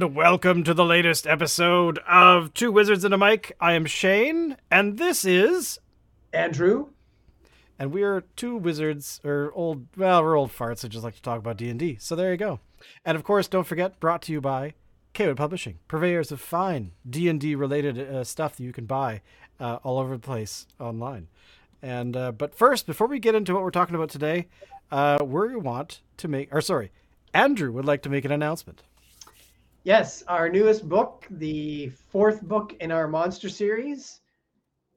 And welcome to the latest episode of Two Wizards and a Mic. I am Shane, and this is Andrew. And we are two wizards, or old, well, we're old farts that just like to talk about D&D. So there you go. And of course, don't forget, brought to you by Kwood Publishing, purveyors of fine D&D related uh, stuff that you can buy uh, all over the place online. And uh, but first, before we get into what we're talking about today, uh, we want to make, or sorry, Andrew would like to make an announcement. Yes, our newest book, the fourth book in our monster series,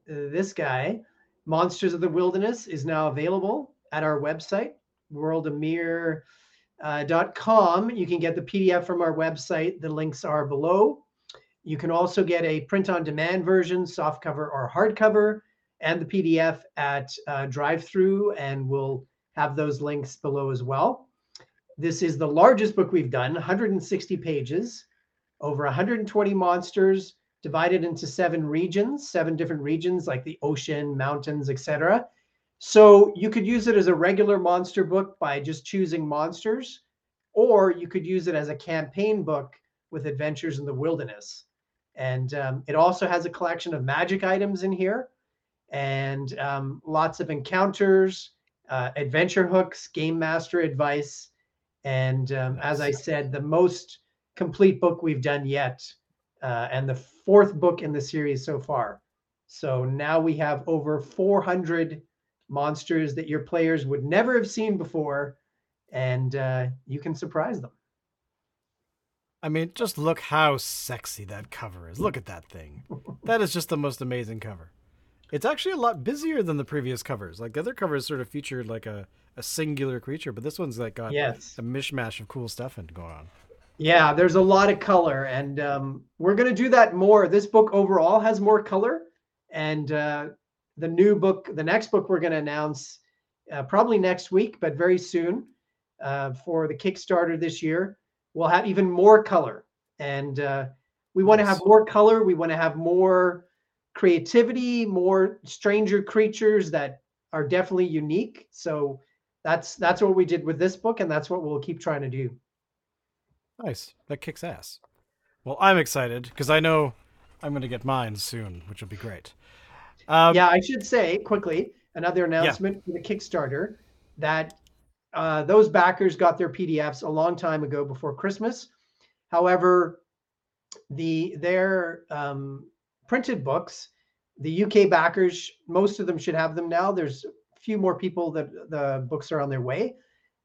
uh, this guy, Monsters of the Wilderness, is now available at our website, worldamir.com. You can get the PDF from our website. The links are below. You can also get a print on demand version, softcover or hardcover, and the PDF at uh, DriveThru, and we'll have those links below as well. This is the largest book we've done, 160 pages, over 120 monsters, divided into seven regions, seven different regions like the ocean, mountains, etc. So you could use it as a regular monster book by just choosing monsters, or you could use it as a campaign book with adventures in the wilderness. And um, it also has a collection of magic items in here and um, lots of encounters, uh, adventure hooks, game master advice, and um, as I said, the most complete book we've done yet, uh, and the fourth book in the series so far. So now we have over 400 monsters that your players would never have seen before, and uh, you can surprise them. I mean, just look how sexy that cover is. Look at that thing. that is just the most amazing cover. It's actually a lot busier than the previous covers. Like the other covers sort of featured like a a singular creature, but this one's like got yes. a mishmash of cool stuff and going on. Yeah, there's a lot of color, and um, we're gonna do that more. This book overall has more color, and uh, the new book, the next book, we're gonna announce uh, probably next week, but very soon uh, for the Kickstarter this year. We'll have even more color, and uh, we want to have more color. We want to have more creativity, more stranger creatures that are definitely unique. So that's that's what we did with this book, and that's what we'll keep trying to do. Nice. That kicks ass. Well, I'm excited because I know I'm going to get mine soon, which will be great. Um, yeah, I should say quickly another announcement yeah. for the Kickstarter that uh, those backers got their PDFs a long time ago before Christmas. However, the their um, printed books, the UK backers, most of them should have them now. There's a few more people that the books are on their way.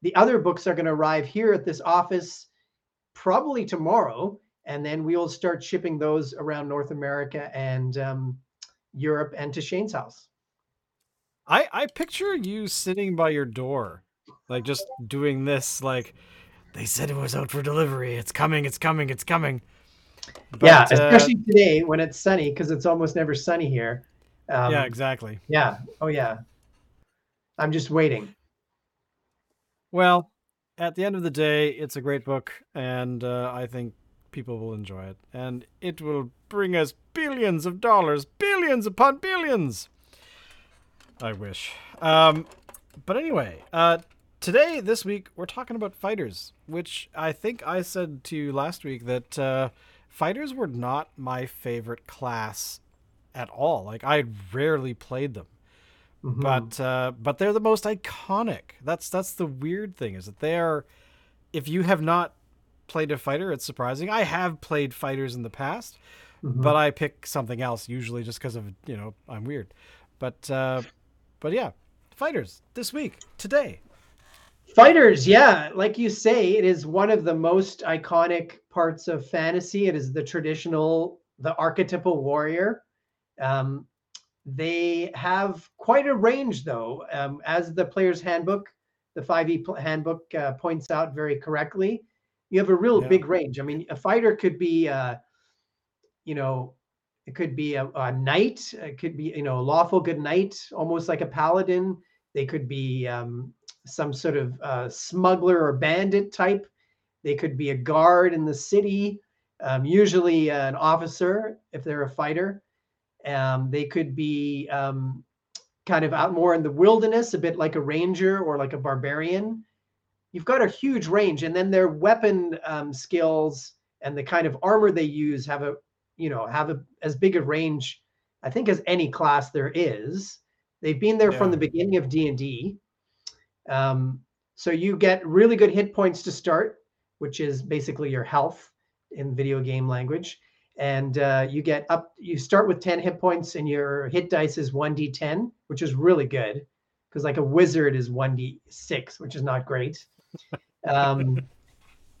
The other books are going to arrive here at this office probably tomorrow, and then we will start shipping those around North America and um, Europe and to Shane's house. I I picture you sitting by your door, like just doing this. Like they said it was out for delivery. It's coming. It's coming. It's coming. But, yeah, especially uh, today when it's sunny because it's almost never sunny here. Um, yeah, exactly. Yeah. Oh, yeah. I'm just waiting. Well, at the end of the day, it's a great book, and uh, I think people will enjoy it, and it will bring us billions of dollars, billions upon billions. I wish. Um, but anyway, uh, today, this week, we're talking about fighters, which I think I said to you last week that uh, fighters were not my favorite class at all. Like I rarely played them. Mm-hmm. But uh, but they're the most iconic. That's that's the weird thing is that they are. If you have not played a fighter, it's surprising. I have played fighters in the past, mm-hmm. but I pick something else usually just because of you know I'm weird. But uh, but yeah, fighters this week today. Fighters, yeah, like you say, it is one of the most iconic parts of fantasy. It is the traditional, the archetypal warrior. Um, they have quite a range, though, um, as the player's handbook, the 5e handbook uh, points out very correctly. You have a real yeah. big range. I mean, a fighter could be, uh, you know, it could be a, a, knight. It could be, you know, a lawful good knight, almost like a paladin. They could be um, some sort of uh, smuggler or bandit type. They could be a guard in the city, um, usually an officer if they're a fighter. Um, they could be um, kind of out more in the wilderness, a bit like a ranger or like a barbarian. You've got a huge range, and then their weapon um, skills and the kind of armor they use have a you know have a as big a range i think as any class there is they've been there from the beginning of d&d um, so you get really good hit points to start which is basically your health in video game language. And uh, you get up you start with 10 hit points and your hit dice is 1d10 which is really good because like a wizard is 1d6 which is not great. Um,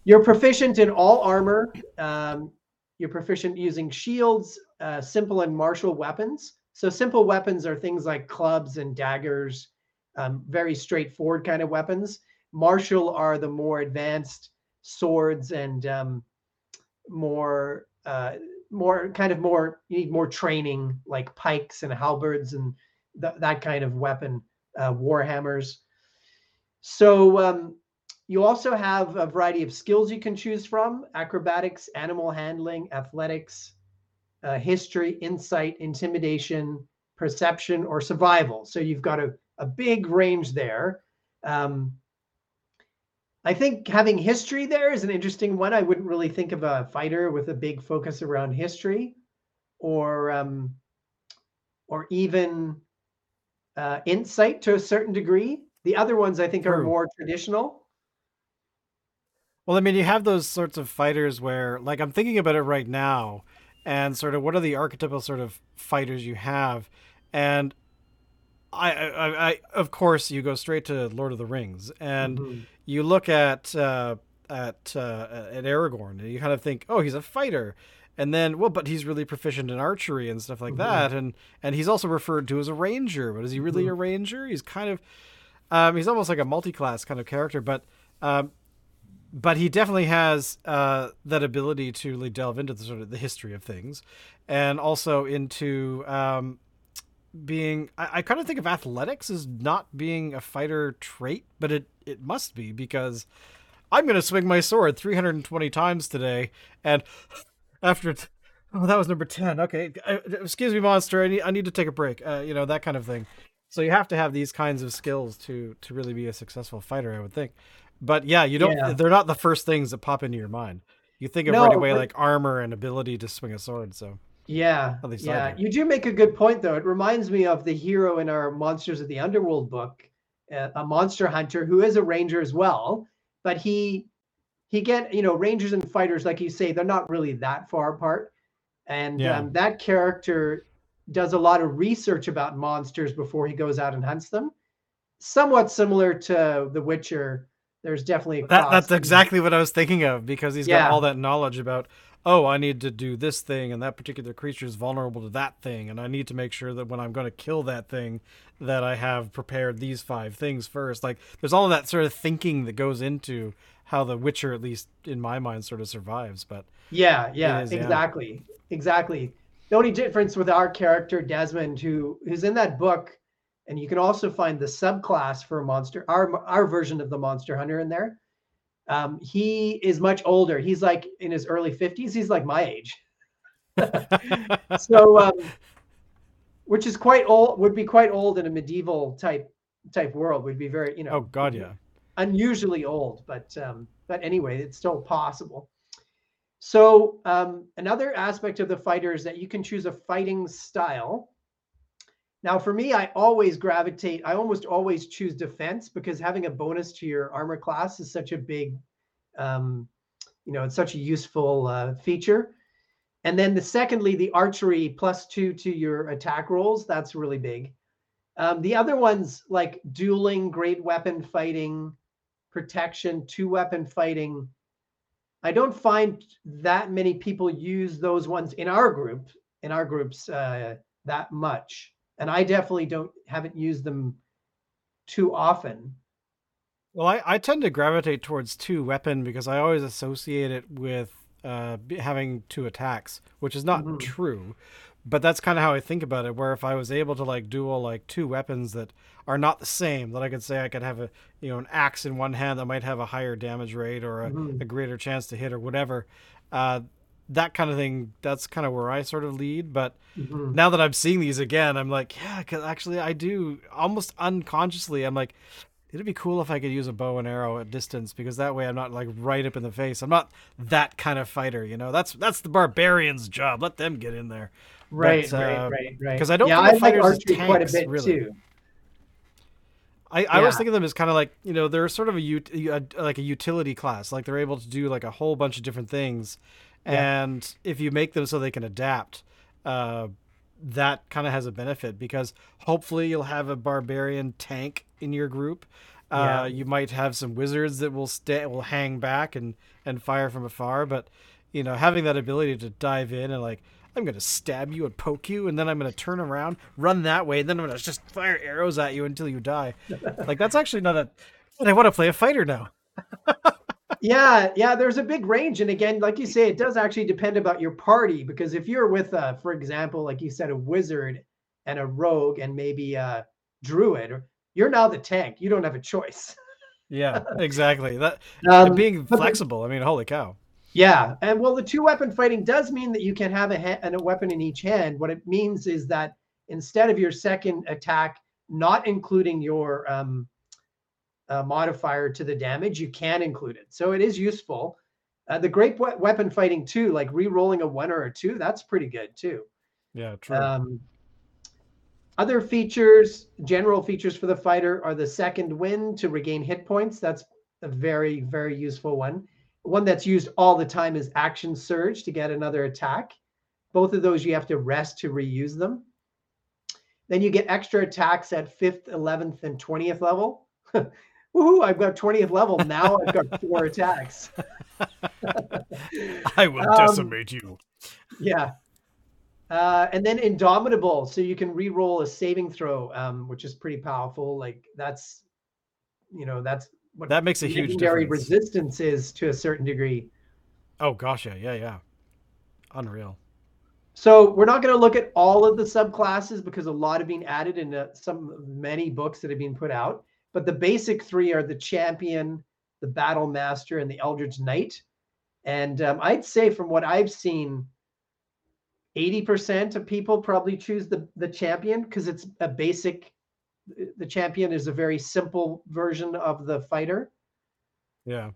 you're proficient in all armor. Um, you're proficient using shields uh, simple and martial weapons. So simple weapons are things like clubs and daggers um, very straightforward kind of weapons. Martial are the more advanced swords and um, more uh, more kind of more you need more training like pikes and halberds and th- that kind of weapon uh, war hammers so um, you also have a variety of skills you can choose from acrobatics animal handling athletics uh, history insight intimidation perception or survival. So you've got a, a big range there. Um, I think having history there is an interesting one. I wouldn't really think of a fighter with a big focus around history, or um, or even uh, insight to a certain degree. The other ones I think are more traditional. Well, I mean, you have those sorts of fighters where, like, I'm thinking about it right now, and sort of what are the archetypal sort of fighters you have, and I, I, I of course, you go straight to Lord of the Rings, and Mhm. you look at uh, at uh, at Aragorn, and you kind of think, oh, he's a fighter, and then well, but he's really proficient in archery and stuff like Mhm. that, and and he's also referred to as a ranger, but is he really Mhm. a ranger? He's kind of, um, he's almost like a multi-class kind of character, but. Um, but he definitely has uh, that ability to really delve into the sort of the history of things, and also into um, being. I, I kind of think of athletics as not being a fighter trait, but it it must be because I'm going to swing my sword 320 times today, and after. T- Oh, that was number ten. Okay, uh, excuse me, monster. I need I need to take a break. Uh, you know that kind of thing. So you have to have these kinds of skills to to really be a successful fighter, I would think. But yeah, you don't. Yeah. They're not the first things that pop into your mind. You think of No, right away but- like armor and ability to swing a sword. So Yeah, At least I yeah. You do make a good point, though. It reminds me of the hero in our Monsters of the Underworld book, uh, a monster hunter who is a ranger as well. But he he get you know rangers and fighters, like you say, they're not really that far apart. And Yeah. um, that character does a lot of research about monsters before he goes out and hunts them. Somewhat similar to The Witcher. There's definitely a that that's exactly what I was thinking of because he's Yeah. got all that knowledge about. Oh, I need to do this thing, and that particular creature is vulnerable to that thing, and I need to make sure that when I'm going to kill that thing, that I have prepared these five things first. Like, there's all of that sort of thinking that goes into how the Witcher, at least in my mind, sort of survives. But Yeah, yeah, is, yeah. exactly. Exactly. The only difference with our character Desmond who who's in that book and you can also find the subclass for a monster our our version of the monster hunter in there. Um, he is much older. He's like in his early 50s. He's like my age. So um, which is quite old would be quite old in a medieval type type world would be very, you know, oh god, yeah. unusually old, but um, but anyway, it's still possible. So um, another aspect of the fighter is that you can choose a fighting style. Now, for me, I always gravitate. I almost always choose defense because having a bonus to your armor class is such a big, um, you know, it's such a useful uh, feature. And then the secondly, the archery plus two to your attack rolls. That's really big. Um, the other ones like dueling, great weapon fighting, protection, two weapon fighting. I don't find that many people use those ones in our group, in our groups, uh, that much. And I definitely don't haven't used them too often. Well, I, I tend to gravitate towards two weapon because I always associate it with uh, having two attacks, which is not Mhm. true, but that's kind of how I think about it. Where if I was able to like duel like two weapons that are not the same, that I could say I could have a you know an axe in one hand that might have a higher damage rate or a, Mhm. a greater chance to hit or whatever, uh, that kind of thing. That's kind of where I sort of lead, but Mhm. now that I'm seeing these again, I'm like, yeah, because actually I do almost unconsciously. I'm like, It'd be cool if I could use a bow and arrow at distance because that way I'm not like right up in the face. I'm not that kind of fighter, you know. That's that's the barbarian's job. Let them get in there. Right, but, right, uh, right, right. Because I don't yeah, I fighters like archery tanks, quite a bit really. too. I, I always think of them as kind of like you know they're sort of a, a, like a utility class like they're able to do like a whole bunch of different things yeah. and if you make them so they can adapt uh, that kind of has a benefit because hopefully you'll have a barbarian tank in your group uh, yeah. you might have some wizards that will stay will hang back and and fire from afar but you know having that ability to dive in and like I'm going to stab you and poke you, and then I'm going to turn around, run that way, and then I'm going to just fire arrows at you until you die. like that's actually not a. I want to play a fighter now. yeah, yeah. There's a big range, and again, like you say, it does actually depend about your party because if you're with, uh, for example, like you said, a wizard and a rogue and maybe a druid, you're now the tank. You don't have a choice. yeah, exactly. That um, being flexible. I mean, holy cow. Yeah, and well, the two weapon fighting does mean that you can have a, ha- a weapon in each hand. What it means is that instead of your second attack not including your um, uh, modifier to the damage, you can include it. So it is useful. Uh, the great we- weapon fighting too, like re-rolling a one or a two, that's pretty good too. Yeah, true. Um, other features, general features for the fighter are the second wind to regain hit points. That's a very, very useful one. One that's used all the time is Action Surge to get another attack. Both of those you have to rest to reuse them. Then you get extra attacks at 5th, 11th, and 20th level. Woohoo, I've got 20th level. Now I've got four attacks. I will um, decimate you. Yeah. Uh, and then Indomitable. So you can re-roll a saving throw, um, which is pretty powerful. Like that's, you know, that's what that makes a huge difference. resistance is to a certain degree. Oh gosh, yeah, yeah, yeah. Unreal. So we're not going to look at all of the subclasses because a lot have been added in uh, some many books that have been put out. But the basic three are the champion, the battle master, and the eldritch knight. And um, I'd say from what I've seen, 80% of people probably choose the the champion because it's a basic the champion is a very simple version of the fighter. Yeah.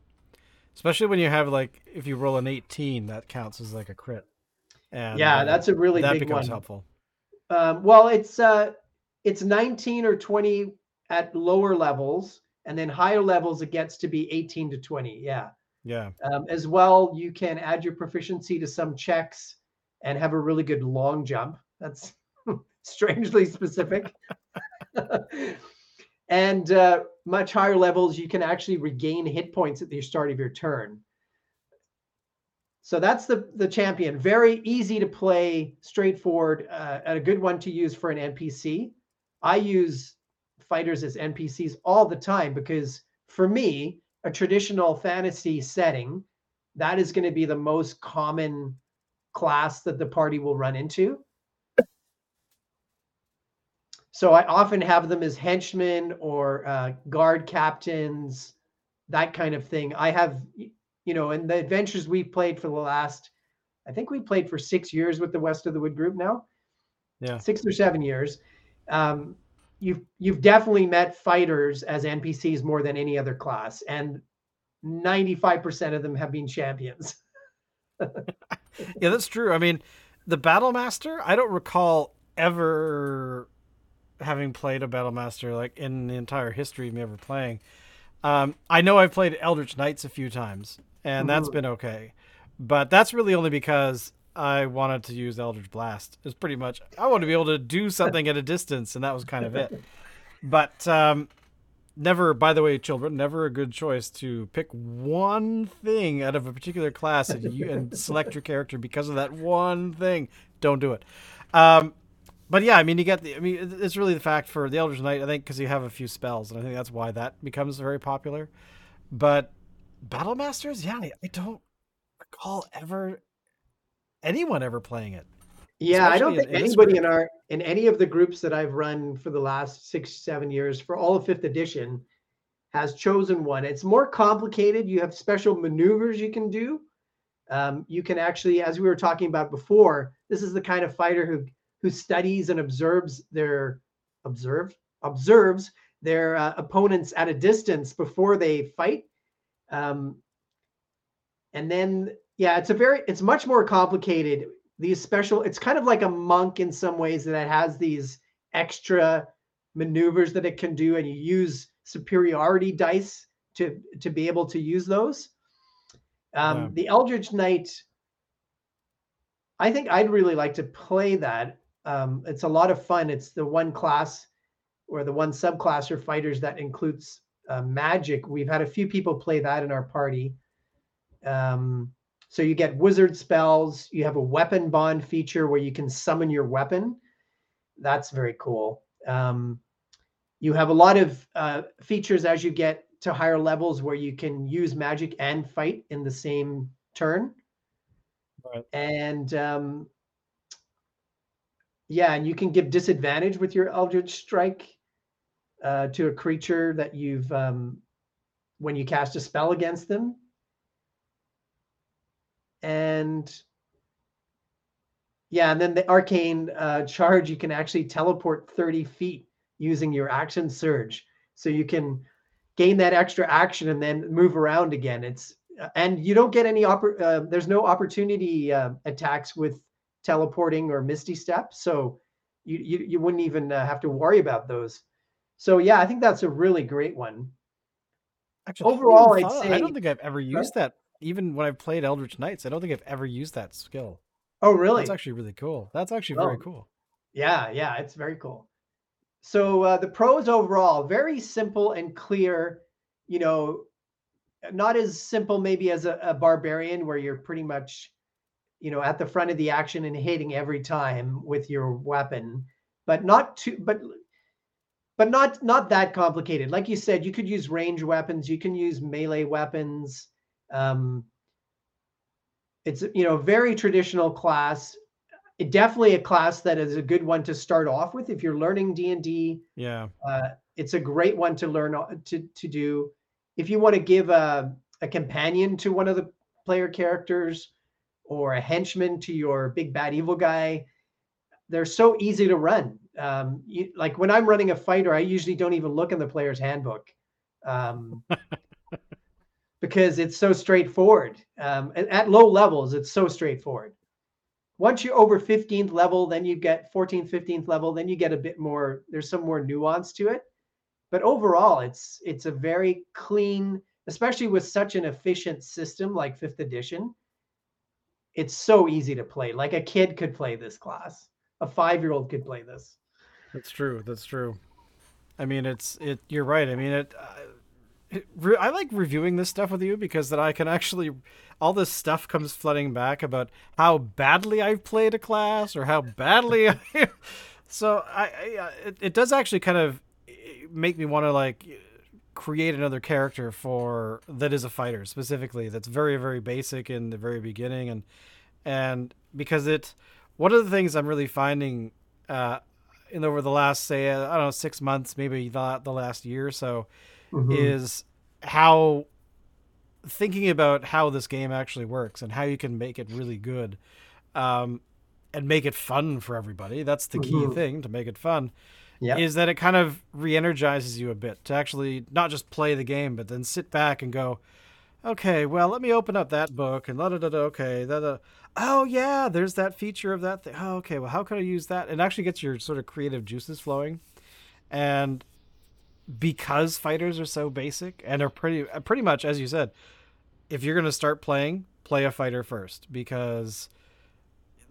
Especially when you have like if you roll an 18, that counts as like a crit. And yeah, that's a really that big becomes one. helpful. Um, well, it's uh, it's 19 or 20 at lower levels, and then higher levels it gets to be 18 to 20. Yeah. Yeah. Um, as well, you can add your proficiency to some checks and have a really good long jump. That's strangely specific. and uh, much higher levels, you can actually regain hit points at the start of your turn. So that's the the champion. Very easy to play, straightforward, uh, and a good one to use for an NPC. I use fighters as NPCs all the time because for me, a traditional fantasy setting, that is going to be the most common class that the party will run into. So I often have them as henchmen or uh, guard captains, that kind of thing. I have, you know, in the adventures we've played for the last, I think we played for six years with the West of the Wood group now. Yeah. Six or seven years. Um, you've you've definitely met fighters as NPCs more than any other class, and 95% of them have been champions. yeah, that's true. I mean, the Battle Master, I don't recall ever having played a Battle Master like in the entire history of me ever playing. Um, I know I've played Eldritch Knights a few times, and mm-hmm. that's been okay. But that's really only because I wanted to use Eldritch Blast. It's pretty much I want to be able to do something at a distance, and that was kind of it. But um, never, by the way, children, never a good choice to pick one thing out of a particular class and, you, and select your character because of that one thing. Don't do it. Um, but yeah, I mean, you get the. I mean, it's really the fact for the Eldritch Knight. I think because you have a few spells, and I think that's why that becomes very popular. But Battle Masters, yeah, I don't recall ever anyone ever playing it. Yeah, I don't think in, anybody in our in any of the groups that I've run for the last six, seven years for all of fifth edition has chosen one. It's more complicated. You have special maneuvers you can do. Um, you can actually, as we were talking about before, this is the kind of fighter who who studies and observes their observe observes their uh, opponents at a distance before they fight. Um, and then, yeah, it's a very, it's much more complicated. These special, it's kind of like a monk in some ways that has these extra maneuvers that it can do, and you use superiority dice to to be able to use those. Um, Yeah. The Eldritch Knight, I think I'd really like to play that. Um, it's a lot of fun. It's the one class or the one subclass or fighters that includes uh, magic. We've had a few people play that in our party. Um, so you get wizard spells. You have a weapon bond feature where you can summon your weapon. That's very cool. Um, you have a lot of uh, features as you get to higher levels where you can use magic and fight in the same turn. Right. And um, yeah, and you can give disadvantage with your Eldritch Strike uh, to a creature that you've um, when you cast a spell against them. And yeah, and then the arcane uh, charge, you can actually teleport 30 feet using your action surge. So you can gain that extra action and then move around again. It's uh, and you don't get any oppor- uh, there's no opportunity uh, attacks with teleporting or misty step so you you, you wouldn't even uh, have to worry about those so yeah i think that's a really great one Actually, Overall, I'd thought- I don't think I've ever used that. Even when I've played Eldritch Knights, I don't think I've ever used that skill. oh really That's actually really cool. That's actually very Oh. cool. yeah yeah it's very cool so uh, the pros overall very simple and clear you know not as simple maybe as a, a barbarian where you're pretty much you know at the front of the action and hitting every time with your weapon but not too but but not not that complicated like you said you could use range weapons you can use melee weapons um it's you know very traditional class it, definitely a class that is a good one to start off with if you're learning d&d Yeah. uh, it's a great one to learn to to do. If you want to give a a companion to one of the player characters or a henchman to your big bad evil guy, they're so easy to run. Um, you, like when I'm running a fighter, I usually don't even look in the player's handbook um, because it's so straightforward. Um, at low levels, it's so straightforward. Once you're over 15th level, then you get 14th, 15th level, then you get a bit more, there's some more nuance to it but overall it's it's a very clean especially with such an efficient system like fifth edition it's so easy to play like a kid could play this class a five year old could play this That's true. That's true. I mean, it's it. You're right. I mean, it. Uh, it I like reviewing this stuff with you because then I can actually, all this stuff comes flooding back about how badly I've played a class or how badly. I, so I, I it, it does actually kind of eh, make me want to like create another character for that is a fighter specifically that's very very basic in the very beginning and and because it one of the things I'm really finding uh, in over the last say I don't know six months maybe the, the last year or so is how thinking about how this game actually works and how you can make it really good um, and make it fun for everybody that's the key Mhm. thing to make it fun yeah is that it kind of re-energizes you a bit to actually not just play the game but then sit back and go okay well let me open up that book and da da da da okay da, da. oh yeah there's that feature of that thing oh, okay well how can i use that it actually gets your sort of creative juices flowing and because fighters are so basic and are pretty uh, pretty much as you said if you're going to start playing play a fighter first because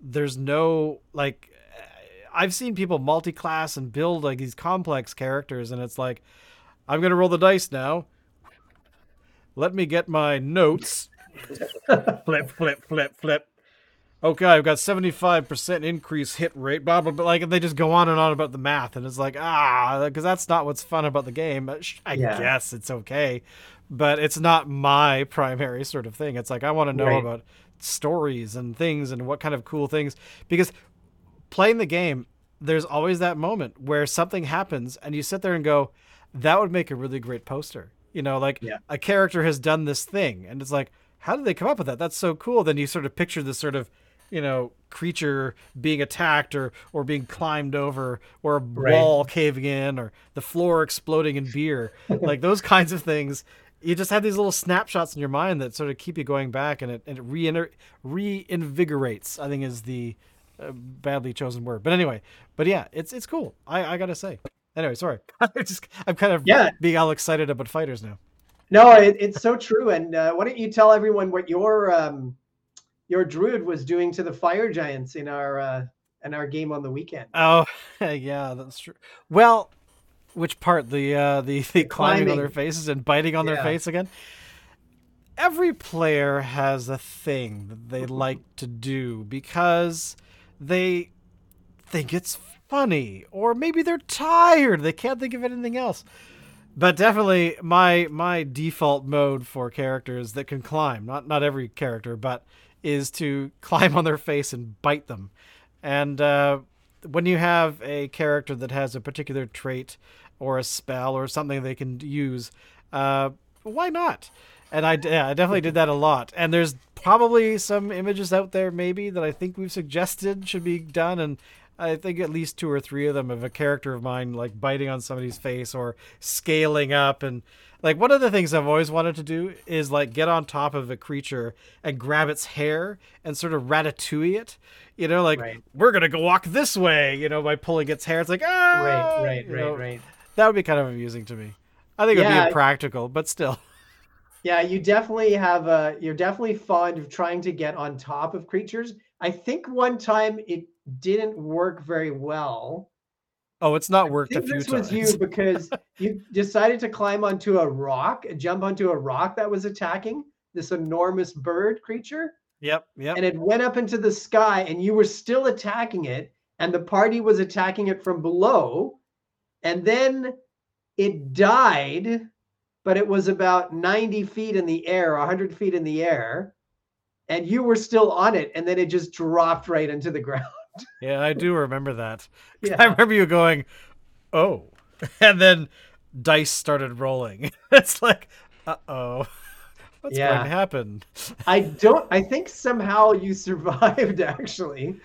there's no like I've seen people multi-class and build like these complex characters, and it's like, I'm gonna roll the dice now. Let me get my notes. flip, flip, flip, flip. Okay, I've got 75% increase hit rate, blah, blah, blah. Like, they just go on and on about the math. And it's like, ah, because that's not what's fun about the game. I Yeah. guess it's okay. But it's not my primary sort of thing. It's like, I want to know Right. about stories and things and what kind of cool things. Because playing the game, there's always that moment where something happens and you sit there and go, that would make a really great poster. You know, like Yeah. a character has done this thing, and it's like, how did they come up with that? That's so cool. Then you sort of picture this sort of you know, creature being attacked or or being climbed over or a Right. wall caving in or the floor exploding in beer. like those kinds of things. You just have these little snapshots in your mind that sort of keep you going back and it and it reinvigorates, I think is the uh, badly chosen word. But anyway, but yeah, it's it's cool. I I got to say. Anyway, sorry. I just I'm kind of Yeah. being all excited about fighters now. No, it, it's so true. And uh, why don't you tell everyone what your um, your druid was doing to the fire giants in our uh, in our game on the weekend? Oh, yeah, that's true. Well, which part? The uh the, the climbing on their faces and biting on their face again? Every player has a thing that they like to do because they think it's funny or maybe they're tired. They can't think of anything else. But definitely my my default mode for characters that can climb, not not every character, but is to climb on their face and bite them. And uh, when you have a character that has a particular trait or a spell or something they can use, uh, why not? And I, yeah, I definitely did that a lot. And there's probably some images out there, maybe, that I think we've suggested should be done. And I think at least two or three of them of a character of mine, like biting on somebody's face or scaling up. And like one of the things I've always wanted to do is like get on top of a creature and grab its hair and sort of ratatouille it. You know, like Right. we're gonna go walk this way. You know, by pulling its hair, it's like ah, Right, right, you right, know, right. That would be kind of amusing to me. I think it would Yeah. be impractical, but still. Yeah, you definitely have a. You're definitely fond of trying to get on top of creatures. I think one time it didn't work very well. Oh, it's not I worked a think few this times. was you because you decided to climb onto a rock, jump onto a rock that was attacking this enormous bird creature, Yep, yep. and it went up into the sky, and you were still attacking it, and the party was attacking it from below, and then it died, but it was about 90 feet in the air, 100 feet in the air, and you were still on it, and then it just dropped right into the ground. Yeah, I do remember that. I remember you going, "Oh," and then dice started rolling. it's like, "Uh oh, what's Yeah. going to happen?" I don't. I think somehow you survived. Actually,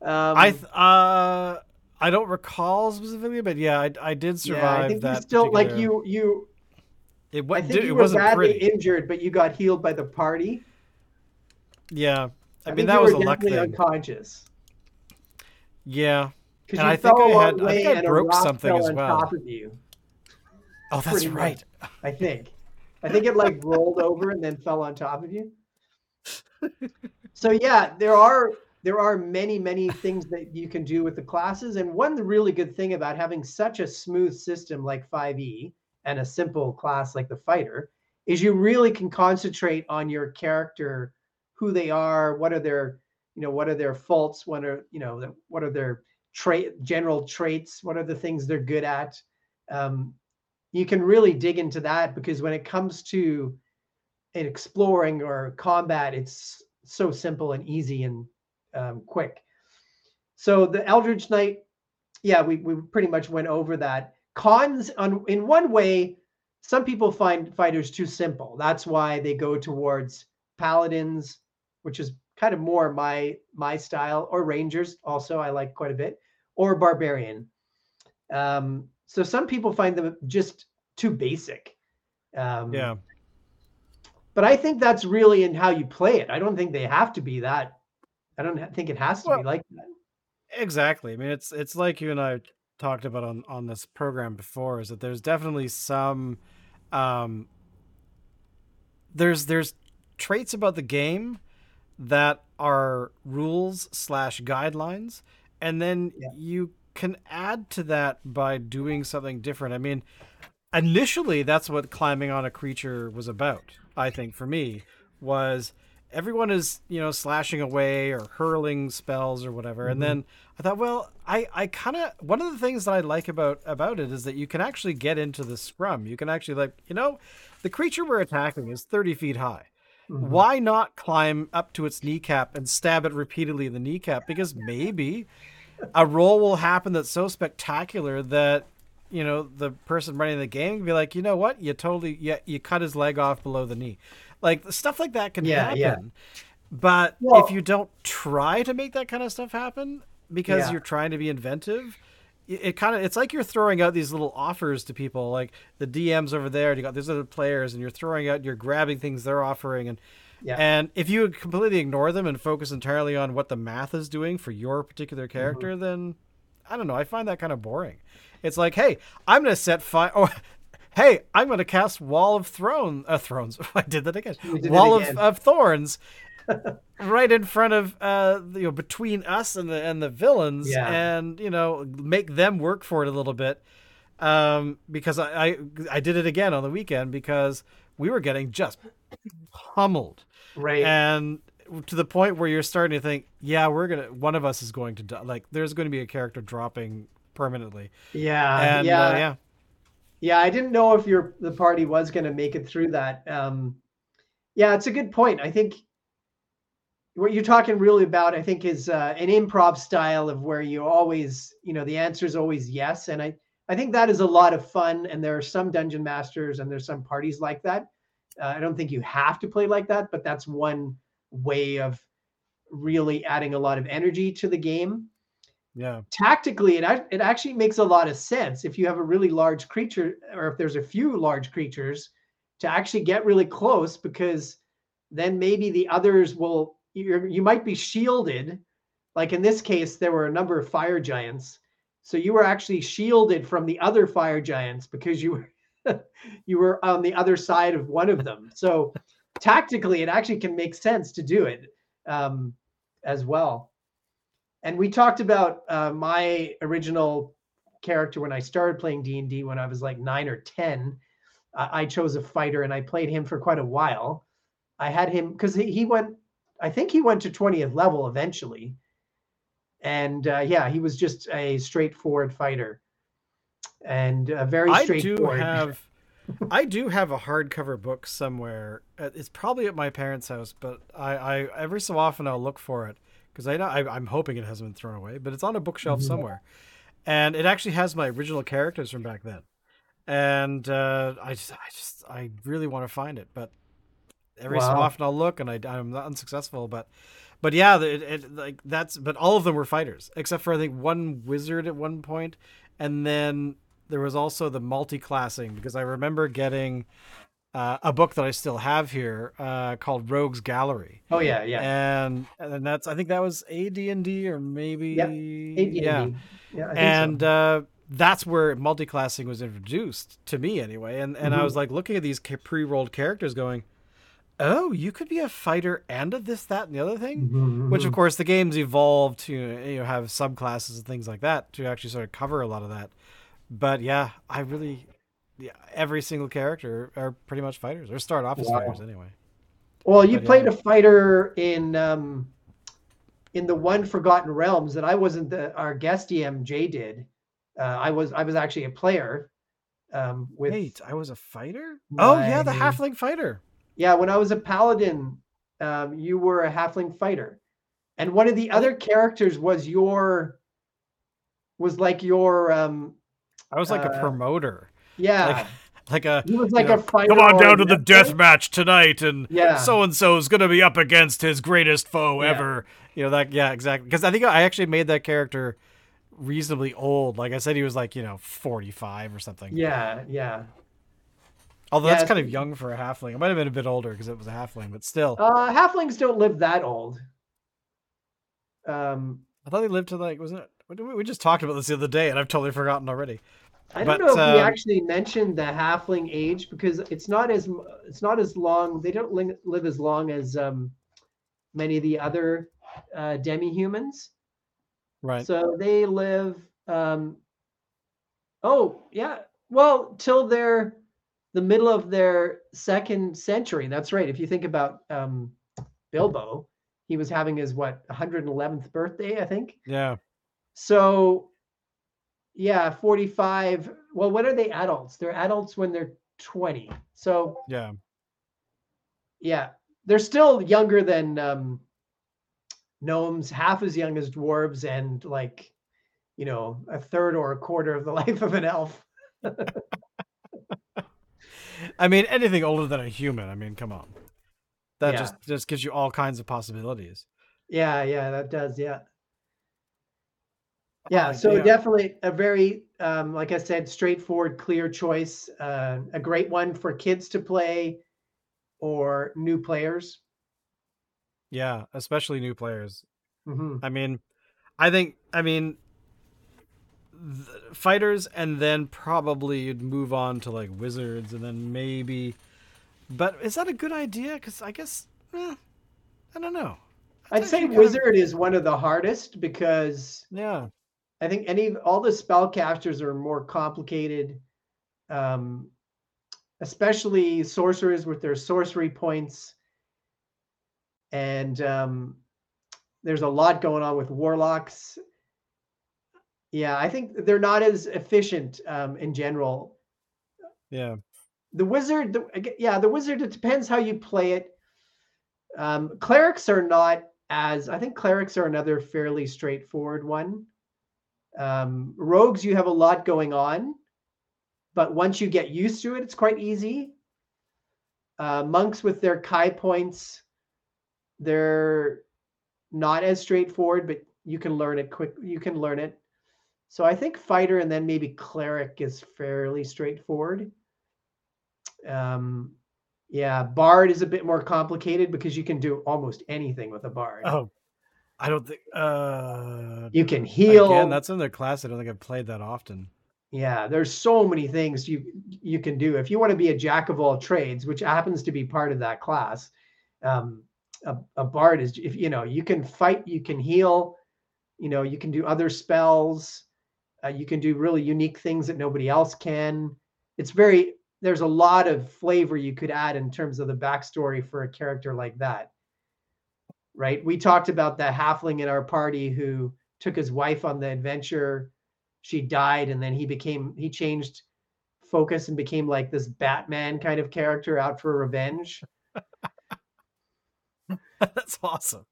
um, I th- uh, I don't recall specifically, but yeah, I, I did survive yeah, I think that. you still like you. You. It, I think dude, you it were wasn't badly pretty. injured, but you got healed by the party. yeah, I, mean that was a luck thing. unconscious Yeah. And I think I had- I think I broke something as well. top of you. Oh, that's Pretty much. right. I think. I think it like rolled over and then fell on top of you. So yeah, there are there are many many things that you can do with the classes, and one really good thing about having such a smooth system like 5e and a simple class like the fighter is you really can concentrate on your character, who they are, what are their you know what are their faults, what are you know what are their trait general traits, what are the things they're good at. Um, you can really dig into that because when it comes to in exploring or combat, it's so simple and easy and um, quick. So the Eldritch Knight, yeah, we, we pretty much went over that. Cons on in one way, some people find fighters too simple. That's why they go towards paladins, which is kind of more my my style, or rangers also I like quite a bit, or barbarian. Um, so some people find them just too basic. Um, Yeah. but I think that's really in how you play it. I don't think they have to be that. I don't think it has to be like that. Exactly. I mean, it's it's like you and I talked about on on this program before. Is that there's definitely some, um, there's there's traits about the game that are rules slash guidelines, and then Yeah. you can add to that by doing something different. I mean, initially that's what climbing on a creature was about. I think for me was everyone is you know slashing away or hurling spells or whatever and Mhm. then i thought well i i kind of one of the things that i like about about it is that you can actually get into the scrum you can actually like you know the creature we're attacking is 30 feet high Mhm. why not climb up to its kneecap and stab it repeatedly in the kneecap because maybe a roll will happen that's so spectacular that you know the person running the game can be like you know what you totally yeah you cut his leg off below the knee like stuff like that can Yeah, happen yeah. But Well- if you don't try to make that kind of stuff happen because Yeah. you're trying to be inventive, it, kind of it's like you're throwing out these little offers to people, like the DMs over there. And you got these other players, and you're throwing out, you're grabbing things they're offering, and Yeah. and if you completely ignore them and focus entirely on what the math is doing for your particular Mm-hmm. character, then I don't know. I find that kind of boring. It's like, hey, I'm gonna set fire. Oh, hey, I'm gonna cast Wall of Throne. Uh, thrones. I did that again. Wall again. of, of Thorns. Right in front of uh you know between us and the and the villains Yeah. and you know make them work for it a little bit um because I, I i did it again on the weekend because we were getting just pummeled Right. and to the point where you're starting to think yeah we're gonna one of us is going to die like there's going to be a character dropping permanently yeah. and yeah. uh, yeah Yeah, I didn't know if your the party was going to make it through that. Um, yeah, it's a good point. I think what you're talking really about, I think, is uh, an improv style of where you always, you know, the answer is always yes, and I I think that is a lot of fun. And there are some dungeon masters and there's some parties like that. Uh, I don't think you have to play like that, but that's one way of really adding a lot of energy to the game yeah tactically it, it actually makes a lot of sense if you have a really large creature or if there's a few large creatures to actually get really close because then maybe the others will you're, you might be shielded like in this case there were a number of fire giants so you were actually shielded from the other fire giants because you were you were on the other side of one of them so tactically it actually can make sense to do it um, as well and we talked about uh, my original character when I started playing D and D when I was like nine or ten. I chose a fighter and I played him for quite a while. I had him because he went, I think he went to twentieth level eventually, and uh, yeah, he was just a straightforward fighter, and uh, very straightforward. I do have, I do have a hardcover book somewhere. Uh, It's probably at my parents' house, but I, I every so often I'll look for it because I know I, I'm hoping it hasn't been thrown away, but it's on a bookshelf Mhm. somewhere, and it actually has my original characters from back then, and uh, I just, I just, I really want to find it, but every so often I'll look and I, I'm not unsuccessful, but. But yeah, it, it like that's but all of them were fighters except for I think one wizard at one point, and then there was also the multi-classing because I remember getting uh, a book that I still have here uh, called Rogues Gallery, oh yeah, yeah, and and that's I think that was AD and D or maybe Yep, AD&D. yeah, yeah, I think so. and uh, that's where multi-classing was introduced to me anyway, and and I Mhm. was like looking at these pre-rolled characters, going, oh, you could be a fighter and a this, that, and the other thing Mhm, which of course the games evolved to you know have subclasses and things like that to actually sort of cover a lot of that but yeah i really yeah, every single character are pretty much fighters or start off as Wow. fighters anyway Well, you But, played yeah. a fighter in um, in the one Forgotten Realms that I wasn't the our guest Jay did. Uh, I was I was actually a player. Um, with wait i was a fighter oh yeah the my- halfling fighter yeah, when I was a paladin, um, you were a halfling fighter, and one of the other characters was your was like your um, i was like a Uh, promoter yeah. Like, like a he was like you a know, fighter. come on down to the death match tonight and Yeah. so and so is going to be up against his greatest foe Yeah. ever you know that yeah exactly because i think i actually made that character reasonably old like i said he was like you know 45 or something Yeah, yeah. Although Yeah, that's kind of young for a halfling. It might have been a bit older because it was a halfling, but still. Uh, halflings don't live that old. Um, I thought they lived to like, wasn't it? We we just talked about this the other day, and I've totally forgotten already. I don't But, know if we um, actually mentioned the halfling age because it's not as it's not as long. They don't live as long as um, many of the other uh, demi-humans. Right. So they live. Um, oh yeah, well till they're the middle of their second century. That's right. If you think about um, Bilbo, he was having his what 111th birthday, I think. yeah. So, yeah, 45. Well, when are they adults? They're adults when they're 20. So, Yeah. yeah, they're still younger than um, gnomes, half as young as dwarves, and like, you know, a third or a quarter of the life of an elf. I mean, anything older than a human. I mean, come on. That Yeah. just just gives you all kinds of possibilities. Yeah, yeah, that does. Yeah. Yeah, Oh, so yeah. definitely a very, um, like I said, straightforward, clear choice. Uh, a great one for kids to play or new players. Yeah, especially new players. hmm I mean, I think I mean fighters and then probably you'd move on to like wizards and then maybe but is that a good idea cuz I guess eh, I don't know. I'd say kind of- wizard is one of the hardest because yeah. I think any all the spellcasters are more complicated, um, especially sorcerers with their sorcery points. And um, there's a lot going on with warlocks. Yeah, I think they're not as efficient um, in general. Yeah. The wizard, the, yeah, the wizard. It depends how you play it. Um, clerics are not as. I think clerics are another fairly straightforward one. Um, rogues, you have a lot going on, but once you get used to it, it's quite easy. Uh, monks with their Kai points, they're not as straightforward, but you can learn it quick. You can learn it. So I think fighter and then maybe cleric is fairly straightforward. Um, yeah, bard is a bit more complicated because you can do almost anything with a bard. Oh. I don't think uh You can heal. again that's in their class I don't think I've played that often. Yeah, there's so many things you you can do if you want to be a jack of all trades, which happens to be part of that class. Um, a, a bard is if you know you can fight, you can heal, you know you can do other spells, uh, you can do really unique things that nobody else can. It's very there's a lot of flavor you could add in terms of the backstory for a character like that. Right? We talked about the halfling in our party who took his wife on the adventure she died and then he became he changed focus and became like this batman kind of character out for revenge that's awesome.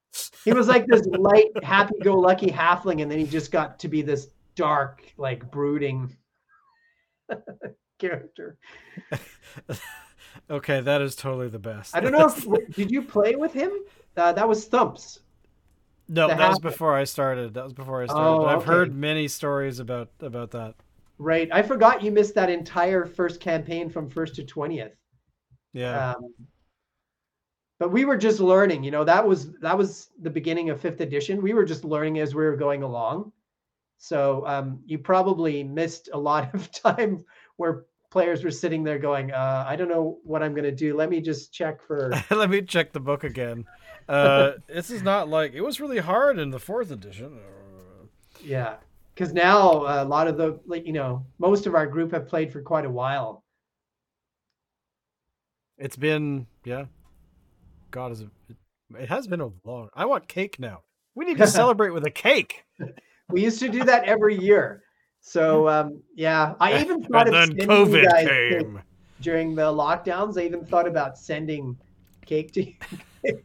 he was like this light happy-go-lucky halfling and then he just got to be this dark like brooding character okay, that is totally the best. i don't know if did you play with him uh, that was thumps No, that was before I started. That was before I started. Oh, but I've okay. heard many stories about about that. right i forgot you missed that entire first campaign from first to 20th Yeah. um, but we were just learning you know that was that was the beginning of fifth edition we were just learning as we were going along so um, you probably missed a lot of time where players were sitting there going uh, i don't know what i'm going to do let me just check for Let me check the book again. Uh, this is not like it was really hard in the fourth edition. yeah because now a lot of the like you know most of our group have played for quite a while It's been yeah. God is it, it has been a long. I want cake now. We need to celebrate with a cake. We used to do that every year so um, yeah i even thought of sending you COVID guys came. during the lockdowns. I even thought about sending cake to you.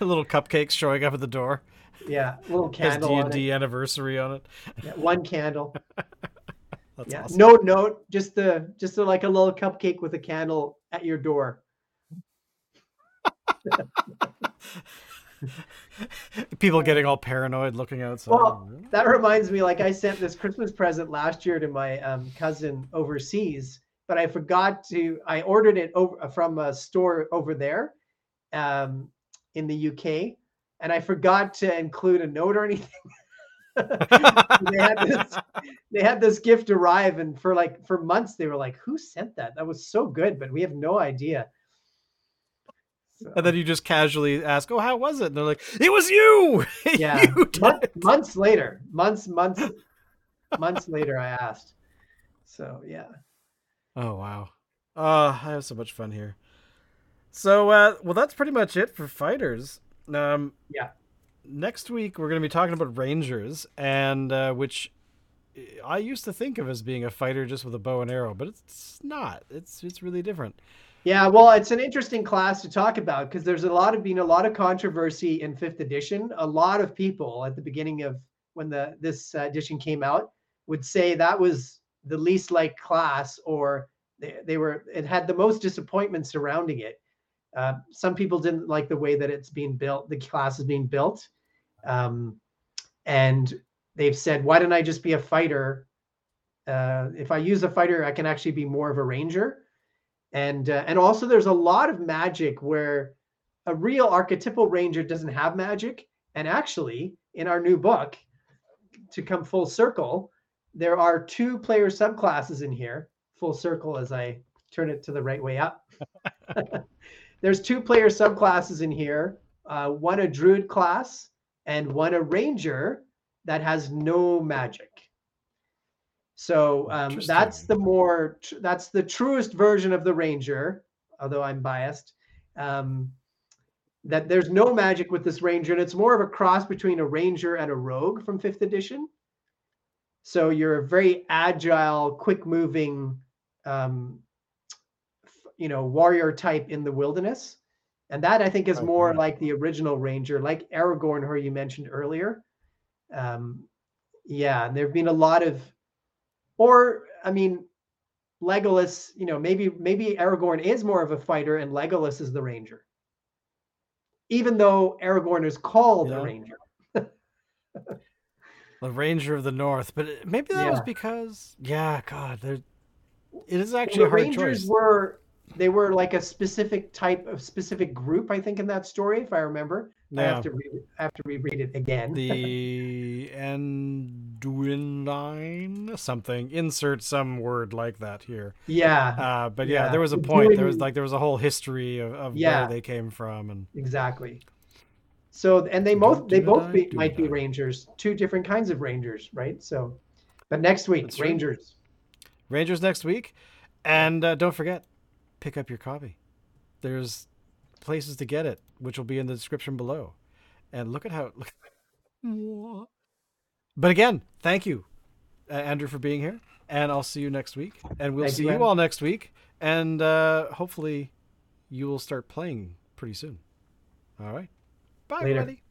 Little cupcakes showing up at the door. Yeah, a little candle D on and it. D anniversary on it. Yeah, one candle. That's yeah, awesome. no note, just the just a, like a little cupcake with a candle at your door. People getting all paranoid looking outside. Well, That reminds me, like I sent this Christmas present last year to my um, cousin overseas, but I forgot to. I ordered it over from a store over there, um, in the UK, and I forgot to include a note or anything. they had this they had this gift arrive and for like for months they were like who sent that that was so good but we have no idea So, and then you just casually ask, "Oh, how was it?" And they're like, "It was you." yeah you did mon- it." months later months months months later i asked so yeah Oh wow. Uh, I have so much fun here. So, uh, well, that's pretty much it for fighters. Um, Yeah. Next week we're going to be talking about rangers, and uh, which I used to think of as being a fighter just with a bow and arrow, but it's not. It's it's really different. Yeah well it's an interesting class to talk about because there's a lot of been a lot of controversy in fifth edition a lot of people at the beginning of when the this uh, edition came out would say that was the least liked class or they, they were it had the most disappointment surrounding it Uh, some people didn't like the way that it's being built, the class is being built. Um, and they've said, why don't I just be a fighter? Uh, if I use a fighter, I can actually be more of a ranger. And uh, and also there's a lot of magic where a real archetypal ranger doesn't have magic. And actually, in our new book, to come full circle, there are two player subclasses in here. Full circle as I turn it to the right way up. There's two player subclasses in here. Uh, one a druid class and one a ranger that has no magic. So um, that's the more that's the truest version of the ranger, although I'm biased. Um, that there's no magic with this ranger, and it's more of a cross between a ranger and a rogue from fifth edition. So you're a very agile, quick-moving, um, you know, warrior type in the wilderness, and that I think is more like the original ranger, like Aragorn, who you mentioned earlier. Um, yeah, and there've been a lot of, or I mean, Legolas. You know, maybe maybe Aragorn is more of a fighter, and Legolas is the ranger even though Aragorn is called yeah. the Ranger. the Ranger of the North, but maybe that yeah. was because, yeah, God, there, it is actually well, the Rangers choice. were they were like a specific type of specific group, I think, in that story, if I remember. Yeah. I have to read it, I have to reread it again. The Anduin something. Insert some word like that here. Yeah. Uh, but yeah, yeah, there was a point. There was like there was a whole history of, of yeah. where they came from and exactly. So and they both they both be, might be rangers, two different kinds of rangers, right? So, but next week That's rangers. Rangers next week, and uh, don't forget, pick up your copy. There's places to get it, which will be in the description below. And look at how. Look. But again, thank you, uh, Andrew, for being here. And I'll see you next week. And we'll thank see you, you all next week. And uh, hopefully, you will start playing pretty soon. All right. Bye, Later. everybody.